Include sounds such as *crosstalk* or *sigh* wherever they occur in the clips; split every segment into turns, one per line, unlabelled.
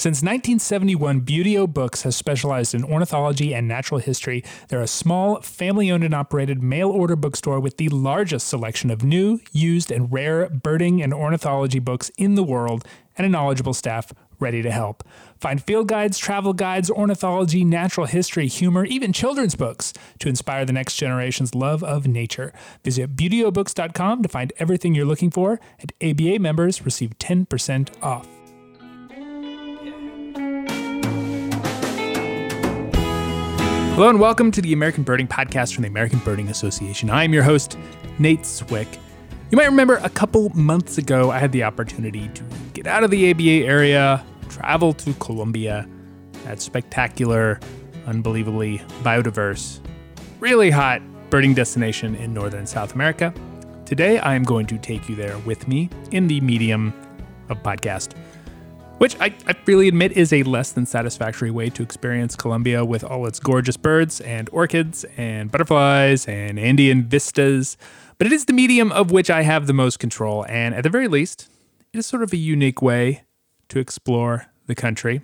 Since 1971, Buteo Books has specialized in ornithology and natural history. They're a small, family owned and operated mail order bookstore with the largest selection of new, used, and rare birding and ornithology books in the world and a knowledgeable staff ready to help. Find field guides, travel guides, ornithology, natural history, humor, even children's books to inspire the next generation's love of nature. Visit buteobooks.com to find everything you're looking for, and ABA members receive 10% off. Hello and welcome to the American Birding Podcast from the American Birding Association. I'm your host, Nate Swick. You might remember a couple months ago, I had the opportunity to get out of the ABA area, travel to Colombia, that spectacular, unbelievably biodiverse, really hot birding destination in northern South America. Today, I am going to take you there with me in the medium of podcast which I, I really admit is a less than satisfactory way to experience Colombia with all its gorgeous birds and orchids and butterflies and Andean vistas. But it is the medium of which I have the most control, and at the very least, it is sort of a unique way to explore the country.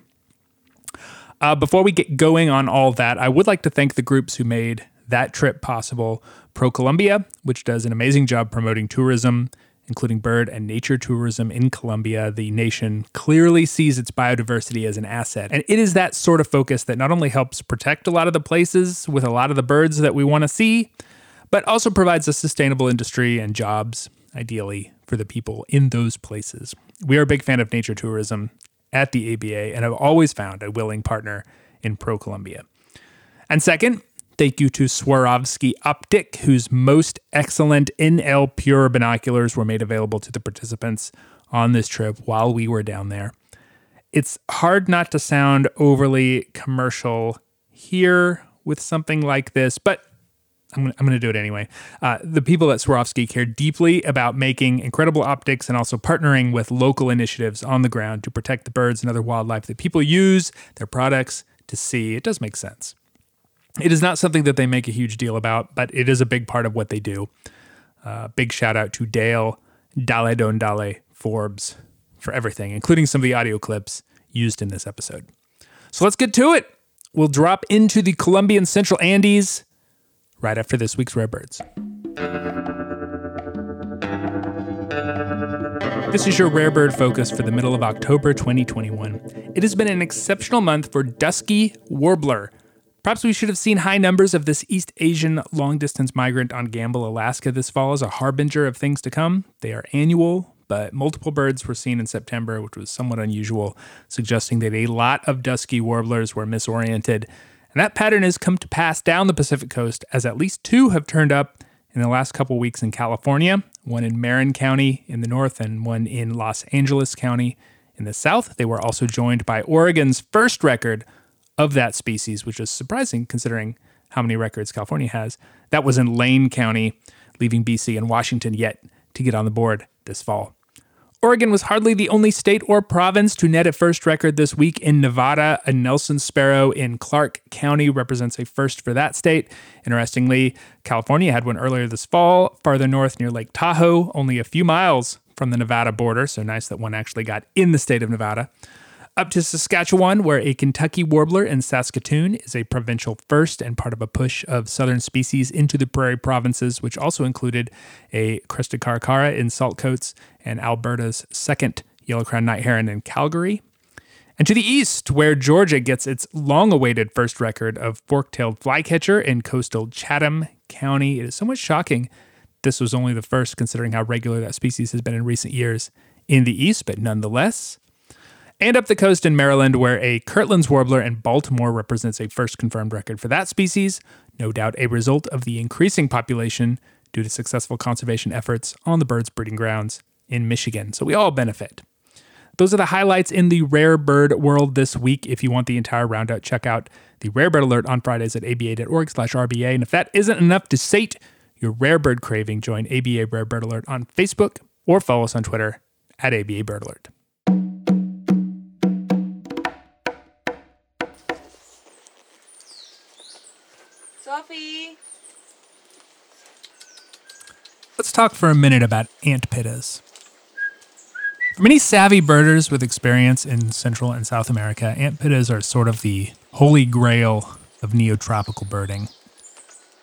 Uh, before we get going on all that, I would like to thank the groups who made that trip possible. Pro Colombia, which does an amazing job promoting tourism including bird and nature tourism in Colombia, the nation clearly sees its biodiversity as an asset. And it is that sort of focus that not only helps protect a lot of the places with a lot of the birds that we want to see, but also provides a sustainable industry and jobs, ideally, for the people in those places. We are a big fan of nature tourism at the ABA and have always found a willing partner in Pro Colombia. And second, Thank you to Swarovski Optik, whose most excellent NL Pure binoculars were made available to the participants on this trip while we were down there. It's hard not to sound overly commercial here with something like this, but I'm gonna, I'm gonna do it anyway. Uh, the people at Swarovski care deeply about making incredible optics and also partnering with local initiatives on the ground to protect the birds and other wildlife that people use their products to see. It does make sense. It is not something that they make a huge deal about, but it is a big part of what they do. Uh, big shout out to Dale, Dale Don Dale, Forbes for everything, including some of the audio clips used in this episode. So let's get to it. We'll drop into the Colombian Central Andes right after this week's Rare Birds. This is your rare bird focus for the middle of October 2021. It has been an exceptional month for dusky warbler Perhaps we should have seen high numbers of this East Asian long distance migrant on Gambell, Alaska this fall as a harbinger of things to come. They are annual, but multiple birds were seen in September, which was somewhat unusual, suggesting that a lot of dusky warblers were misoriented. And that pattern has come to pass down the Pacific coast as at least two have turned up in the last couple weeks in California, one in Marin County in the north and one in Los Angeles County in the south. They were also joined by Oregon's first record of that species, which is surprising considering how many records California has. That was in Lane County, leaving BC and Washington yet to get on the board this fall. Oregon was hardly the only state or province to net a first record this week in Nevada. A Nelson sparrow in Clark County represents a first for that state. Interestingly, California had one earlier this fall, farther north near Lake Tahoe, only a few miles from the Nevada border. So nice that one actually got in the state of Nevada up to Saskatchewan, where a Kentucky warbler in Saskatoon is a provincial first and part of a push of southern species into the prairie provinces, which also included a crested caracara in Saltcoats and Alberta's second yellow crowned night heron in Calgary. And to the east, where Georgia gets its long awaited first record of fork tailed flycatcher in coastal Chatham County. It is somewhat shocking this was only the first, considering how regular that species has been in recent years in the east, but nonetheless and up the coast in Maryland, where a Kirtland's warbler in Baltimore represents a first confirmed record for that species, no doubt a result of the increasing population due to successful conservation efforts on the bird's breeding grounds in Michigan. So we all benefit. Those are the highlights in the rare bird world this week. If you want the entire roundup, check out the Rare Bird Alert on Fridays at aba.org slash RBA. And if that isn't enough to sate your rare bird craving, join ABA Rare Bird Alert on Facebook or follow us on Twitter at ABA Bird Alert. Let's talk for a minute about ant pittas. For many savvy birders with experience in Central and South America, ant pittas are sort of the holy grail of neotropical birding.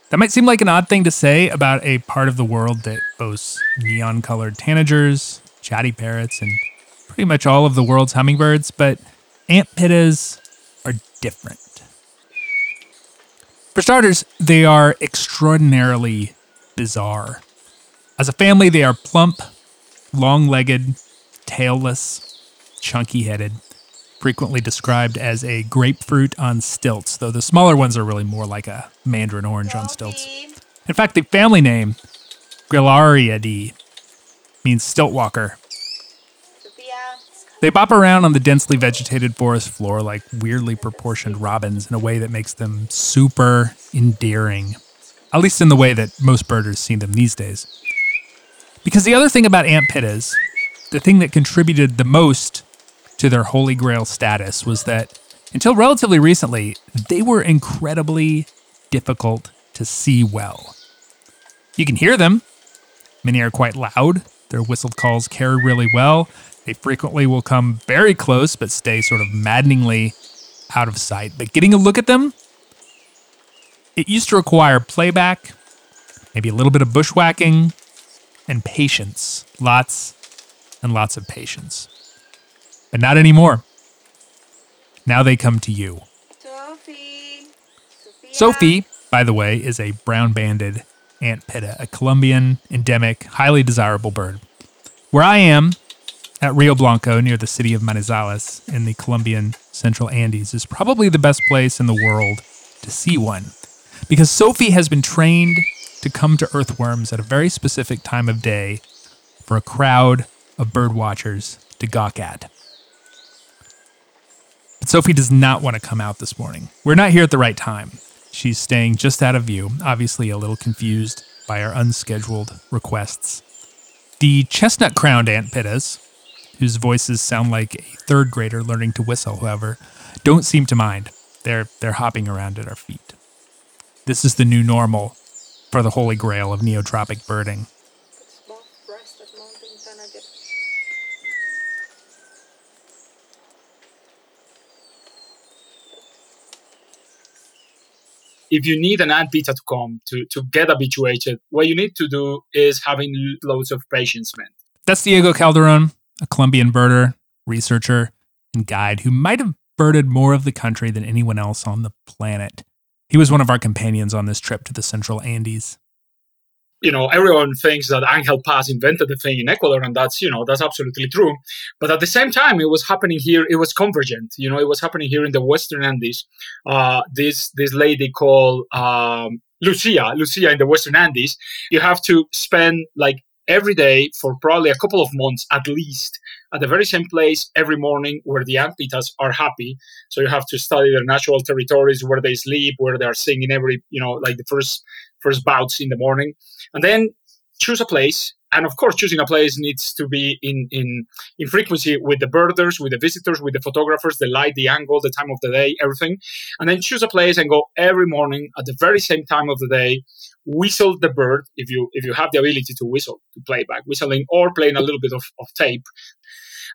That might seem like an odd thing to say about a part of the world that boasts neon colored tanagers, chatty parrots, and pretty much all of the world's hummingbirds, but ant pittas are different. For starters, they are extraordinarily bizarre. As a family, they are plump, long legged, tailless, chunky headed, frequently described as a grapefruit on stilts, though the smaller ones are really more like a mandarin orange on stilts. In fact, the family name, Grallariidae, means stilt walker. They bop around on the densely vegetated forest floor like weirdly proportioned robins in a way that makes them super endearing, at least in the way that most birders see them these days. Because the other thing about ant pittas the thing that contributed the most to their holy grail status was that until relatively recently, they were incredibly difficult to see well. You can hear them. Many are quite loud. Their whistled calls carry really well. They frequently will come very close but stay sort of maddeningly out of sight. But getting a look at them, it used to require playback, maybe a little bit of bushwhacking, and patience. Lots and lots of patience. But not anymore. Now they come to you.
Sophie. Sophia.
Sophie, by the way, is a brown banded ant pitta, a Colombian endemic, highly desirable bird. Where I am, at Rio Blanco, near the city of Manizales in the Colombian Central Andes, is probably the best place in the world to see one. Because Sophie has been trained to come to earthworms at a very specific time of day for a crowd of bird watchers to gawk at. But Sophie does not want to come out this morning. We're not here at the right time. She's staying just out of view, obviously a little confused by our unscheduled requests. The chestnut crowned ant pittas, whose voices sound like a third grader learning to whistle, however, don't seem to mind. They're, they're hopping around at our feet. This is the new normal for the holy grail of neotropic birding.
if you need an ant to come to, to get habituated, what you need to do is having loads of patience, man.
That's Diego Calderon, a Colombian birder, researcher, and guide who might have birded more of the country than anyone else on the planet. He was one of our companions on this trip to the central Andes
you know everyone thinks that Angel Paz invented the thing in Ecuador, and that's you know that's absolutely true. But at the same time, it was happening here. It was convergent. You know, it was happening here in the Western Andes. Uh, this this lady called um, Lucia, Lucia in the Western Andes. You have to spend like every day for probably a couple of months at least at the very same place every morning where the ant are happy so you have to study their natural territories where they sleep where they are singing every you know like the first first bouts in the morning, and then choose a place. And of course, choosing a place needs to be in, in, in frequency with the birders, with the visitors, with the photographers, the light, the angle, the time of the day, everything. And then choose a place and go every morning at the very same time of the day. Whistle the bird if you if you have the ability to whistle, to play back, whistling or playing a little bit of, of tape.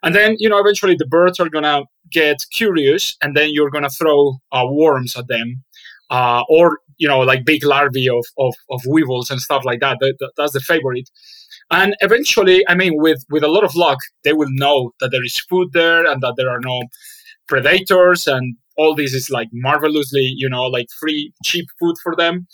And then, you know, eventually the birds are to get curious and then you're to throw uh, worms at them uh, or you know like big larvae of, of, of weevils and stuff like that. that. That's the favorite. And eventually, I mean, with with a lot of luck, they will know that there is food there and that there are no predators and all this is like marvelously, you know, like free, cheap food for them.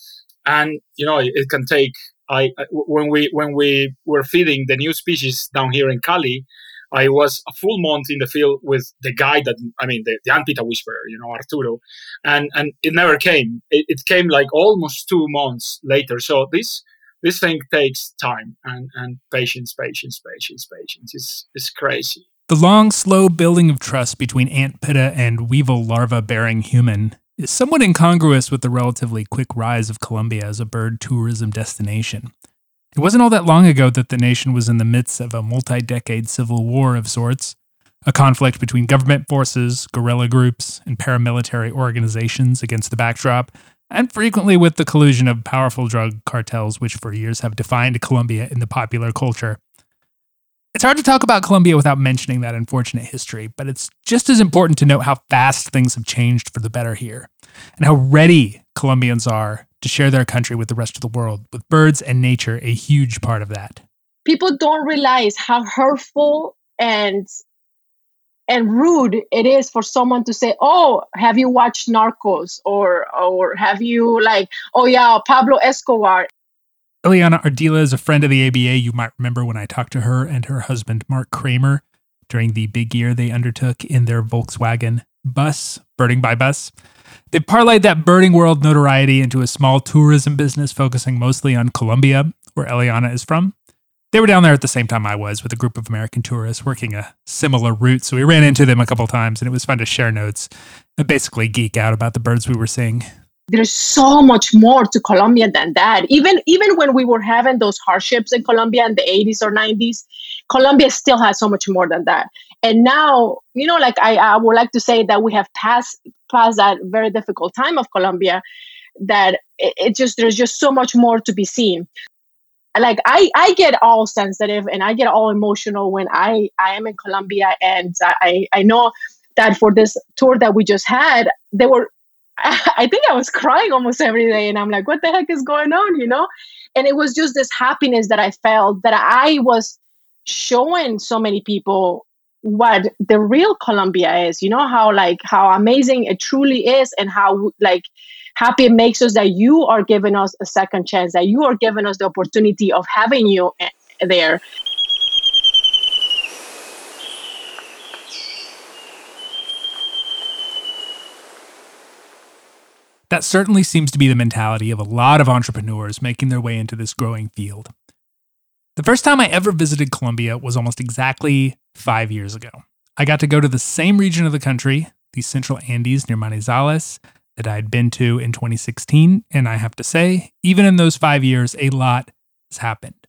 And you know, it, can take. I when we when we were feeding the new species down here in Cali, I was a full month in the field with the guy that I mean the, the ant pitta whisperer, you know, Arturo, and and it never came. It, it came like almost two months later. So this this thing takes time and and patience, patience, patience, patience. It's it's crazy.
The long, slow building of trust between ant pitta and weevil larva bearing human is somewhat incongruous with the relatively quick rise of Colombia as a bird tourism destination. It wasn't all that long ago that the nation was in the midst of a multi decade civil war of sorts, a conflict between government forces, guerrilla groups, and paramilitary organizations against the backdrop, and frequently with the collusion of powerful drug cartels, which for years have defined Colombia in the popular culture. It's hard to talk about Colombia without mentioning that unfortunate history, but it's just as important to note how fast things have changed for the better here and how ready Colombians are to share their country with the rest of the world, with birds and nature a huge part of that.
People don't realize how hurtful and and rude it is for someone to say, "Oh, have you watched Narcos?" or or have you like, "Oh yeah, Pablo Escobar."
Ileana Ardila is a friend of the ABA. You might remember when I talked to her and her husband Mark Kramer during the big year they undertook in their Volkswagen bus, birding by bus. They parlayed that birding world notoriety into a small tourism business focusing mostly on Colombia, where Eliana is from. They were down there at the same time I was with a group of American tourists working a similar route, so we ran into them a couple times and it was fun to share notes and basically geek out about the birds we were seeing.
There's so much more to Colombia than that. Even even when we were having those hardships in Colombia in the 80s or 90s, Colombia still has so much more than that. And now, you know, like I, I would like to say that we have passed past that very difficult time of Colombia that it, it just there's just so much more to be seen like I, I get all sensitive and I get all emotional when I, I am in Colombia and I, I know that for this tour that we just had, there were *laughs* I think I was crying almost every day and I'm like, what the heck is going on? You know? And it was just this happiness that I felt that I was showing so many people what the real Colombia is, you know, how like how amazing it truly is and how like happy it makes us that you are giving us a second chance, that you are giving us the opportunity of having you eh, there.
That certainly seems to be the mentality of a lot of entrepreneurs making their way into this growing field. The first time I ever visited Colombia was almost exactly five years ago. I got to go to the same region of the country, the Central Andes near Manizales, that I'd been to in 2016. And I have to say, even in those five years, a lot has happened.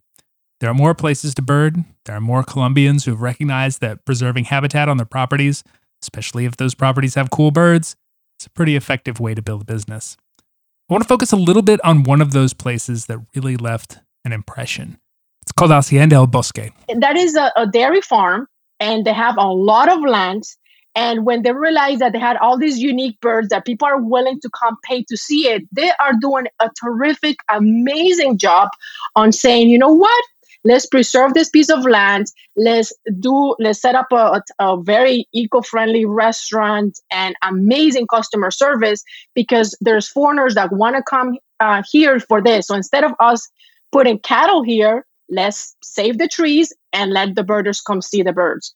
There are more places to bird. There are more Colombians who have recognized that preserving habitat on their properties, especially if those properties have cool birds, is a pretty effective way to build a business. I want to focus a little bit on one of those places that really left an impression. It's called Hacienda El Bosque.
That is a, a dairy farm, and they have a lot of land and when they realized that they had all these unique birds that people are willing to come pay to see it, they are doing a terrific, amazing job on saying, you know what? Let's preserve this piece of land. Let's do. Let's set up a, a very eco-friendly restaurant and amazing customer service because there's foreigners that want to come uh, here for this. So instead of us putting cattle here, let's save the trees and let the birders come see the birds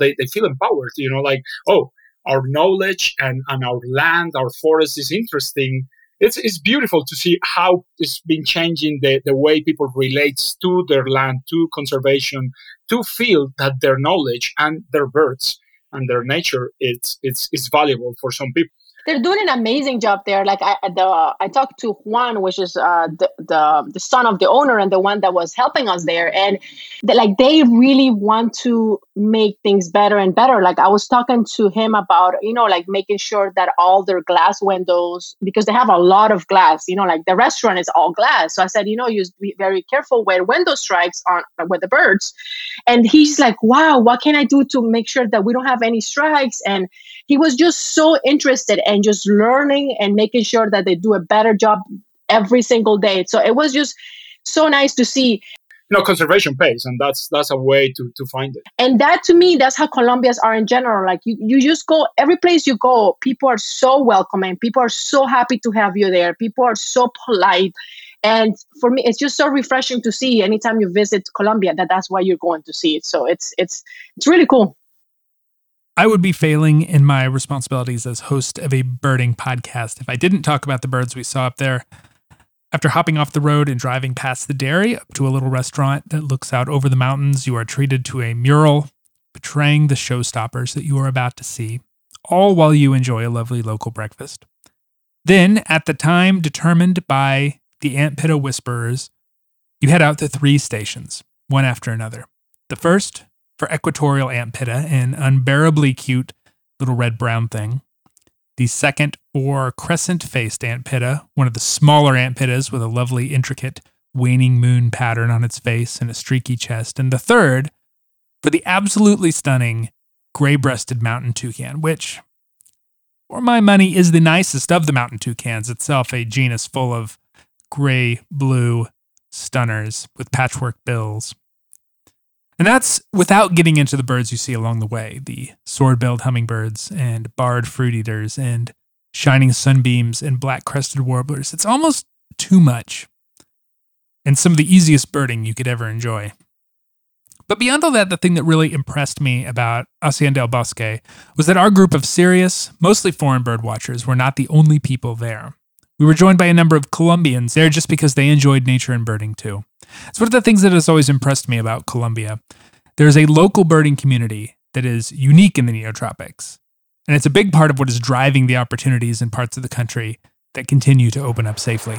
they, they feel empowered you know like oh our knowledge and, and our land our forest is interesting it's, it's beautiful to see how it's been changing the, the way people relate to their land to conservation to feel that their knowledge and their birds and their nature it's it's, it's valuable for some people
they're doing an amazing job there. Like I the I talked to Juan, which is uh, the, the the son of the owner and the one that was helping us there, and like they really want to make things better and better. Like I was talking to him about you know like making sure that all their glass windows because they have a lot of glass. You know like the restaurant is all glass. So I said you know you be very careful where window strikes on with the birds, and he's like wow what can I do to make sure that we don't have any strikes and he was just so interested and just learning and making sure that they do a better job every single day. So it was just so nice to see.
You know conservation pays and that's that's a way to to find it.
And that to me that's how colombians are in general. Like you, you just go every place you go people are so welcoming people are so happy to have you there. People are so polite. And for me it's just so refreshing to see anytime you visit colombia that that's why you're going to see it. So it's it's it's really cool
I would be failing in my responsibilities as host of a birding podcast if I didn't talk about the birds we saw up there. After hopping off the road and driving past the dairy up to a little restaurant that looks out over the mountains, you are treated to a mural betraying the showstoppers that you are about to see, all while you enjoy a lovely local breakfast. Then, at the time determined by the Ant Pitta Whisperers, you head out to three stations, one after another. The first for equatorial ant pitta, an unbearably cute little red brown thing. The second for crescent faced ant pitta, one of the smaller ant pittas with a lovely, intricate waning moon pattern on its face and a streaky chest. And the third for the absolutely stunning gray breasted mountain toucan, which, for my money, is the nicest of the mountain toucans, itself a genus full of gray blue stunners with patchwork bills. And that's without getting into the birds you see along the way the sword billed hummingbirds and barred fruit eaters and shining sunbeams and black crested warblers. It's almost too much. And some of the easiest birding you could ever enjoy. But beyond all that, the thing that really impressed me about Hacienda del Bosque was that our group of serious, mostly foreign bird watchers were not the only people there. We were joined by a number of Colombians there just because they enjoyed nature and birding too. It's one of the things that has always impressed me about Colombia. There's a local birding community that is unique in the neotropics. And it's a big part of what is driving the opportunities in parts of the country that continue to open up safely.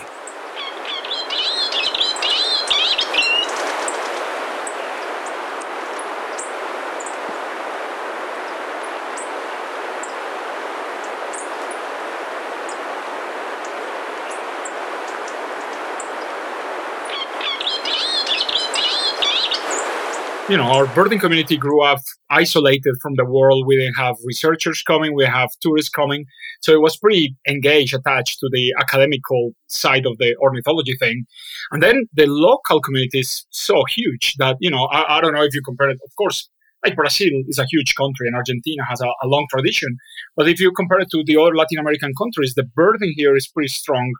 You know, our birding community grew up isolated from the world. We didn't have researchers coming, we have tourists coming. So it was pretty engaged, attached to the academical side of the ornithology thing. And then the local community is so huge that, you know, I, I don't know if you compare it, of course, like Brazil is a huge country and Argentina has a, a long tradition. But if you compare it to the other Latin American countries, the birding here is pretty strong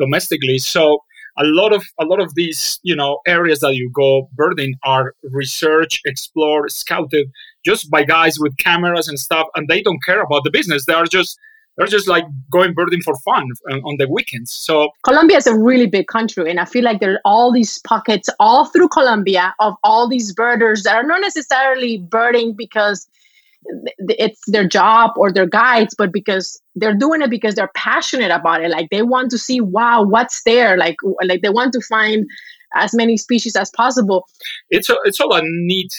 domestically. So a lot of a lot of these you know areas that you go birding are researched explored scouted just by guys with cameras and stuff and they don't care about the business. They are just they're just like going birding for fun uh, on the weekends. So
colombia is a really big country and i feel like there are all these pockets all through colombia of all these birders that are not necessarily birding because it's their job or their guides but because they're doing it because they're passionate about it. Like they want to see wow what's there? Like like they want to find as many species as possible.
It's a, it's all a neat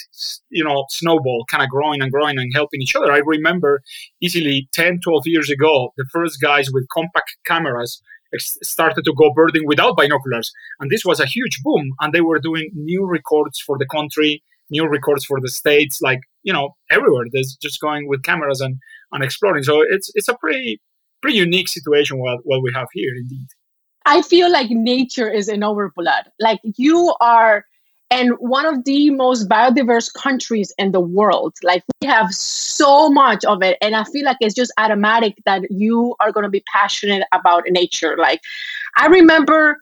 you know snowball kind of growing and growing and helping each other. I remember easily 10 12 years ago the first guys with compact cameras started to go birding without binoculars. And this was a huge boom and they were doing new records for the country new records for the states like you know everywhere there's just going with cameras and, and exploring. So it's it's a pretty pretty unique situation what, what we have here indeed.
I feel like nature is in our blood. Like you are and one of the most biodiverse countries in the world. Like we have so much of it and i feel like it's just automatic that you are going to be passionate about nature. Like i remember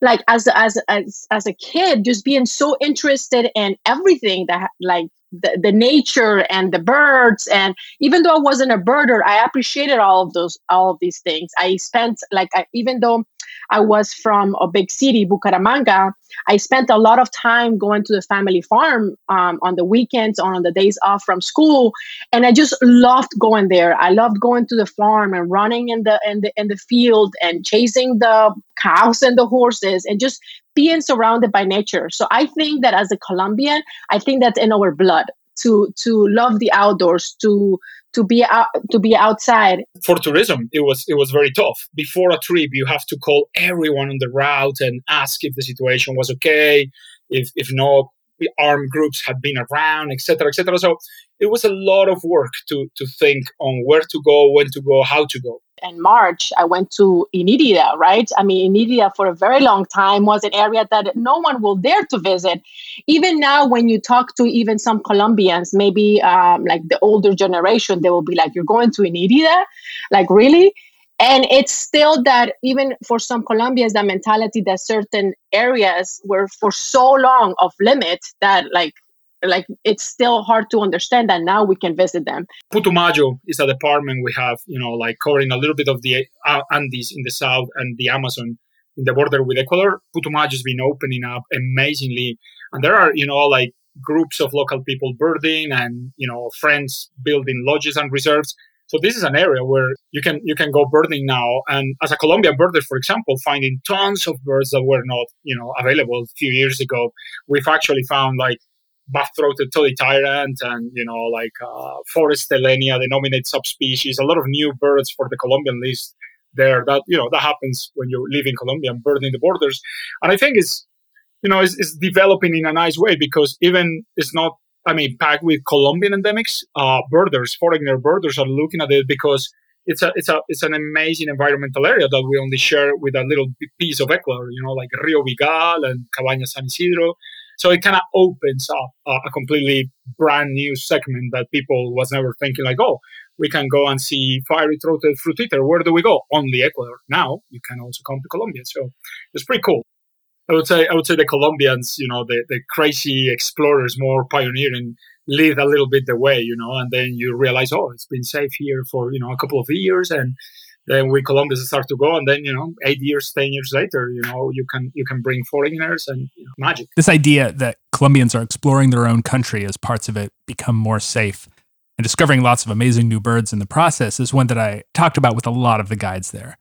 like as as as as a kid just being so interested in everything that like the, the nature and the birds and even though i wasn't a birder i appreciated all of those all of these things i spent like I, even though I was from a big city, Bucaramanga. I spent a lot of time going to the family farm um, on the weekends on the days off from school, and I just loved going there. I loved going to the farm and running in the in the in the field and chasing the cows and the horses and just being surrounded by nature. So I think that as a Colombian, I think that's in our blood to to love the outdoors, to to be out to be outside.
For tourism it was it was very tough. Before a trip you have to call everyone on the route and ask if the situation was okay if if no armed groups had been around etc etc so it was a lot of work to to think on where to go when to go how to go
in March, I went to Inírida, right? I mean, Inírida for a very long time was an area that no one will dare to visit. Even now, when you talk to even some Colombians, maybe um, like the older generation, they will be like, You're going to Inírida? Like, really? And it's still that even for some Colombians, that mentality that certain areas were for so long of limit that like like it's still hard to understand that now we can visit them.
Putumayo is a department we have, you know, like covering a little bit of the uh, Andes in the south and the Amazon in the border with Ecuador. Putumayo has been opening up amazingly, and there are, you know, like groups of local people birding and you know friends building lodges and reserves. So this is an area where you can you can go birding now, and as a Colombian birder, for example, finding tons of birds that were not you know available a few years ago. We've actually found like buff-throated toddy tyrant and you know like uh, forest elaenia denominate subspecies a lot of new birds for the colombian list there that you know that happens when you live in colombia and birding the borders and i think it's you know it's, it's developing in a nice way because even it's not I mean, packed with Colombian endemics. Uh, birders, foreigner birders are looking at it because it's a it's a it's an amazing environmental area that we only share with a little piece of Ecuador, you know, like Rio Bigal and Cabaña San Isidro. So it kind of opens up a, completely brand new segment that people was never thinking like, oh, we can go and see fiery-throated fruit eater. Where do we go? Only Ecuador. Now you can also come to Colombia. So it's pretty cool. I would say I would say the Colombians, you know, the, the crazy explorers, more pioneering, lead a little bit the way, you know, and then you realize, oh, it's been safe here for you know a couple of years, and then we Colombians start to go, and then you know, eight years, ten years later, you know, you can you can bring foreigners and you know, magic.
This idea that Colombians are exploring their own country as parts of it become more safe and discovering lots of amazing new birds in the process is one that I talked about with a lot of the guides there.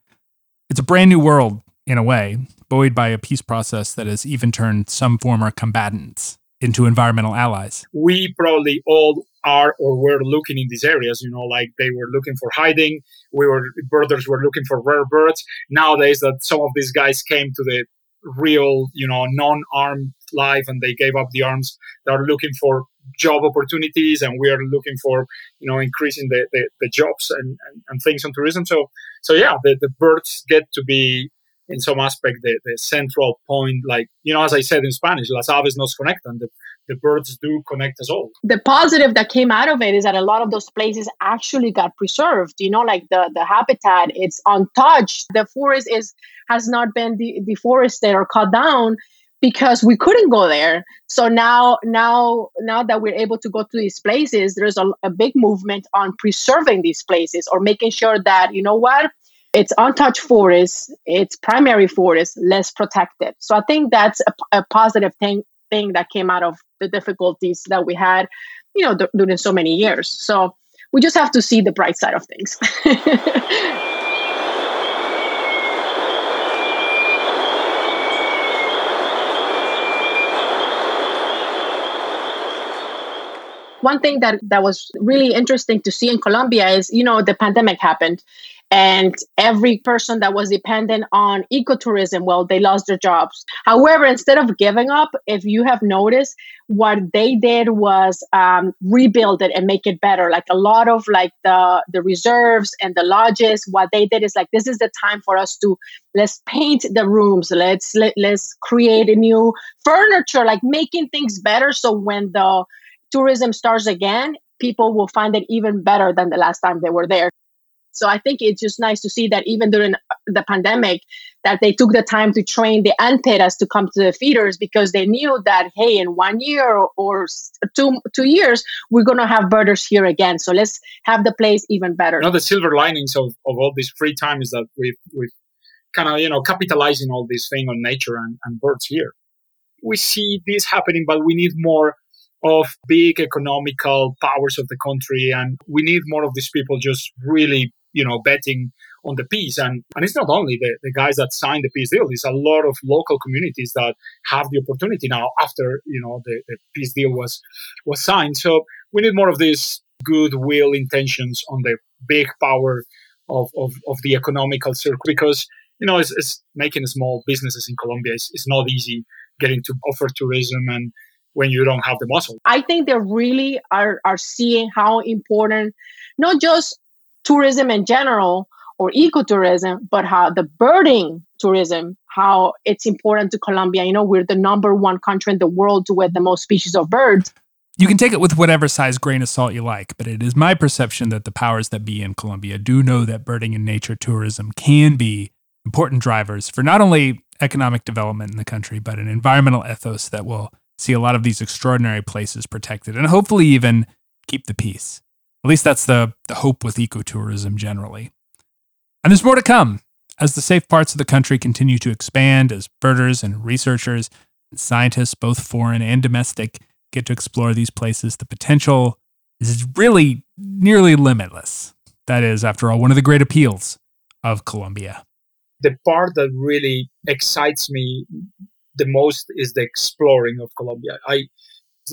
It's a brand new world in a way, buoyed by a peace process that has even turned some former combatants into environmental allies.
We probably all are or were looking in these areas, you know, like they were looking for hiding. We were birders were looking for rare birds. Nowadays that some of these guys came to the real, you know, non-armed life and they gave up the arms. They're looking for job opportunities and we are looking for, you know, increasing the, the, the jobs and, and, and, things on tourism. So so yeah, the, the birds get to be in some aspect the, the central point like you know as i said in spanish las aves nos conectan the, the birds do connect us all.
The positive that came out of it is that a lot of those places actually got preserved you know like the the habitat it's untouched. The forest is has not been de- deforested or cut down because we couldn't go there. So now now now that we're able to go to these places there's a, a big movement on preserving these places or making sure that you know what it's untouched forest, it's primary forest, less protected. So I think that's a, a positive thing thing that came out of the difficulties that we had, you know, d- during so many years. So we just have to see the bright side of things. *laughs* One thing that, that was really interesting to see in Colombia is, you know, the pandemic happened and every person that was dependent on ecotourism well they lost their jobs. However instead of giving up if you have noticed what they did was um, rebuild it and make it better. Like a lot of like the the reserves and the lodges what they did is like this is the time for us to let's paint the rooms. Let's let, let's create a new furniture like making things better. So when the tourism starts again people will find it even better than the last time they were there so I think it's just nice to see that even during the pandemic, that they took the time to train the anteras to come to the feeders because they knew that hey, in one year or two two years, we're gonna have birders here again. So let's have the place even better.
The silver linings of, of all this free time is that we've we've kind of you know capitalizing all this thing on nature and, and birds here. We see this happening, but we need more of big economical powers of the country and we need more of these people just really you know, betting on the peace. And, and it's not only the, the guys that signed the peace deal, it's a lot of local communities that have the opportunity now after, you know, the, the peace deal was, was signed. So we need more of these goodwill intentions on the big power of, of, of the economical circle because, you know, it's, it's making small businesses in Colombia is, is not easy getting to offer tourism and when you don't have the muscle.
I think they really are, are seeing how important not just tourism in general or ecotourism, but how the birding tourism, how it's important to Colombia. You know, we're the number one country in the world to with the most species of birds.
You can take it with whatever size grain of salt you like, but it is my perception that the powers that be in Colombia do know that birding and nature tourism can be important drivers for not only economic development in the country, but an environmental ethos that will see a lot of these extraordinary places protected and hopefully even keep the peace. At least that's the, the hope with ecotourism generally. And there's more to come as the safe parts of the country continue to expand, as birders and researchers and scientists, both foreign and domestic, get to explore these places. The potential is really nearly limitless. That is, after all, one of the great appeals of Colombia.
The part that really excites me the most is the exploring of Colombia. I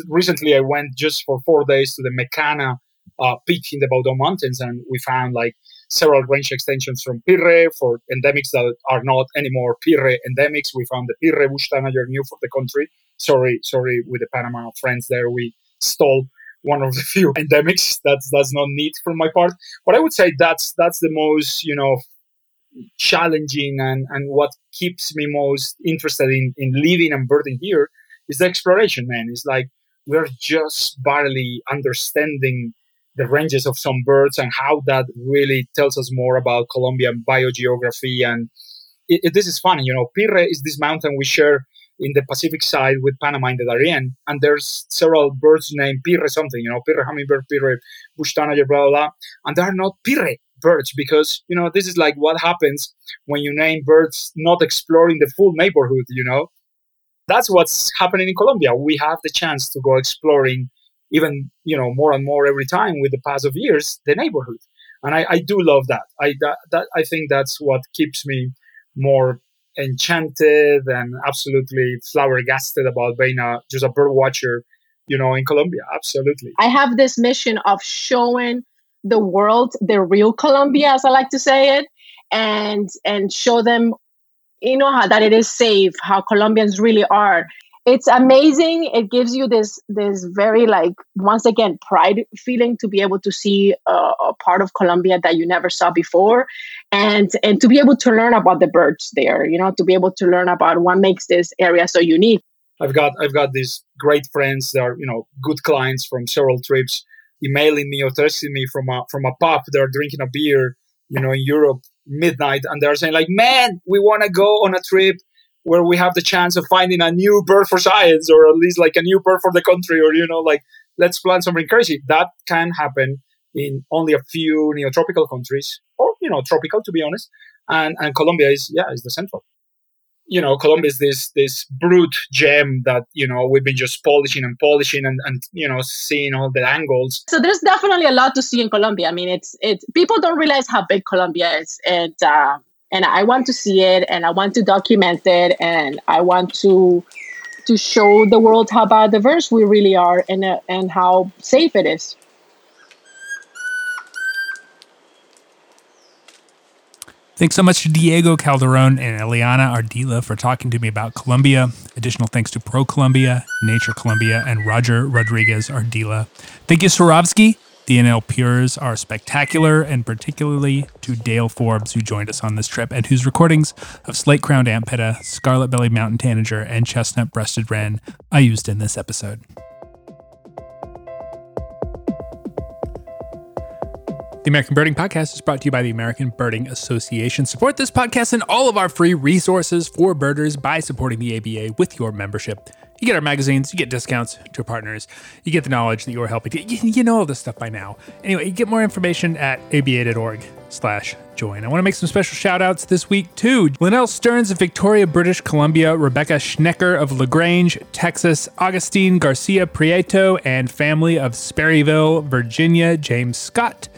recently I went just for four days to the Mecana uh, peak in the Baudó Mountains, and we found like several range extensions from Pirre for endemics that are not anymore Pirre endemics. We found the Pirre bush tanager new for the country. Sorry, sorry, with the Panama friends there, we stole one of the *laughs* few endemics. That's that's not neat from my part. But I would say that's that's the most you know challenging and and what keeps me most interested in in living and birding here is the exploration. Man, it's like we're just barely understanding the ranges of some birds and how that really tells us more about Colombian biogeography. And it, it, this is funny, you know, Pirre is this mountain we share in the Pacific side with Panama in the Darien, and there's several birds named Pirre something, you know, Pirre hummingbird, Pirre bush tanager, blah, blah, blah, and they are not Pirre birds because, you know, this is like what happens when you name birds not exploring the full neighborhood, you know. That's what's happening in Colombia. We have the chance to go exploring even, you know, more and more every time with the pass of years, the neighborhood. And I, I do love that. I, that, that, I think that's what keeps me more enchanted and absolutely flabbergasted about being a, just a bird watcher, you know, in Colombia. Absolutely.
I have this mission of showing the world the real Colombia, as I like to say it, and and show them, you know, how that it is safe, how Colombians really are, it's amazing. It gives you this this very like once again pride feeling to be able to see a, a, part of colombia that you never saw before and and to be able to learn about the birds there you know to be able to learn about what makes this area so unique.
I've got i've got these great friends that are you know good clients from several trips emailing me or texting me from a from a pub they're drinking a beer you know in europe midnight and they're saying like man we want to go on a trip where we have the chance of finding a new bird for science or at least like a new bird for the country or you know like let's plan something crazy. That can happen in only a few neotropical countries or you know tropical to be honest and and colombia is yeah is the central you know colombia is this this brute gem that you know we've been just polishing and polishing and and you know seeing all the angles.
So there's definitely a lot to see in colombia i mean it's it's people don't realize how big colombia is. And uh, and I want to see it and I want to document it and I want to to show the world how biodiverse we really are and uh, and how safe it is.
Thanks so much to Diego Calderon and Eliana Ardila for talking to me about Colombia. Additional thanks to Pro Colombia, Nature Colombia, and Roger Rodriguez Ardila. Thank you, Swarovski, DNL Pures are spectacular, and particularly to Dale Forbes, who joined us on this trip and whose recordings of slate crowned ant pitta, scarlet bellied mountain tanager, and chestnut breasted wren I used in this episode. The American Birding Podcast is brought to you by the American Birding Association. Support this podcast and all of our free resources for birders by supporting the ABA with your membership. You get our magazines, you get discounts to our partners, you get the knowledge that you're helping. You, know all this stuff by now. Anyway, you get more information at aba.org slash join. I want to make some special shout outs this week too. Linnell Stearns of Victoria, British Columbia, Rebecca Schnecker of LaGrange, Texas, Augustine Garcia Prieto and family of Sperryville, Virginia, James Scott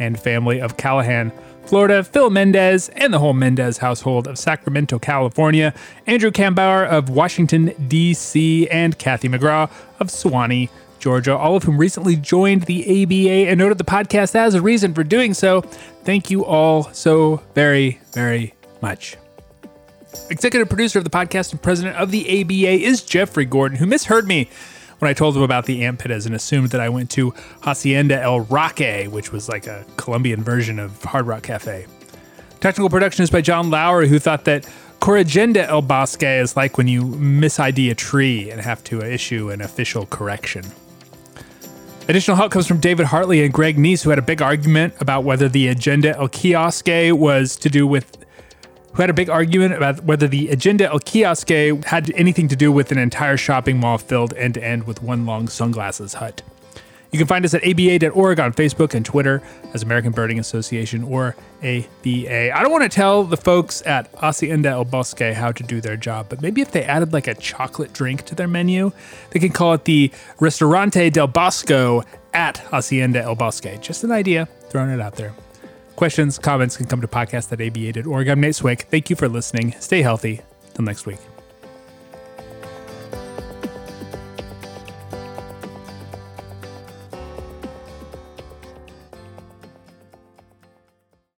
and family of Callahan, Florida, Phil Mendez, and the whole Mendez household of Sacramento, California, Andrew Kambauer of Washington, D.C., and Kathy McGraw of Suwanee, Georgia, all of whom recently joined the ABA and noted the podcast as a reason for doing so. Thank you all so very, very much. Executive producer of the podcast and president of the ABA is Jeffrey Gordon, who misheard me when I told him about the ant pittas and assumed that I went to Hacienda El Roque, which was like a Colombian version of Hard Rock Cafe. Technical production is by John Lowry, who thought that Corregenda El Bosque is like when you misid a tree and have to issue an official correction. Additional help comes from David Hartley and Greg Neise, who had a big argument about whether the Agenda El Kiosque was to do with who had a big argument about whether the Agenda El Kiosque had anything to do with an entire shopping mall filled end to end with one long sunglasses hut. You can find us at aba.org on Facebook and Twitter as American Birding Association or ABA. I don't want to tell the folks at Hacienda El Bosque how to do their job, but maybe if they added like a chocolate drink to their menu, they can call it the Restaurante del Bosco at Hacienda El Bosque. Just an idea, throwing it out there. Questions, comments can come to podcast at aba.org. I'm Nate Swick. Thank you for listening. Stay healthy. Till next week.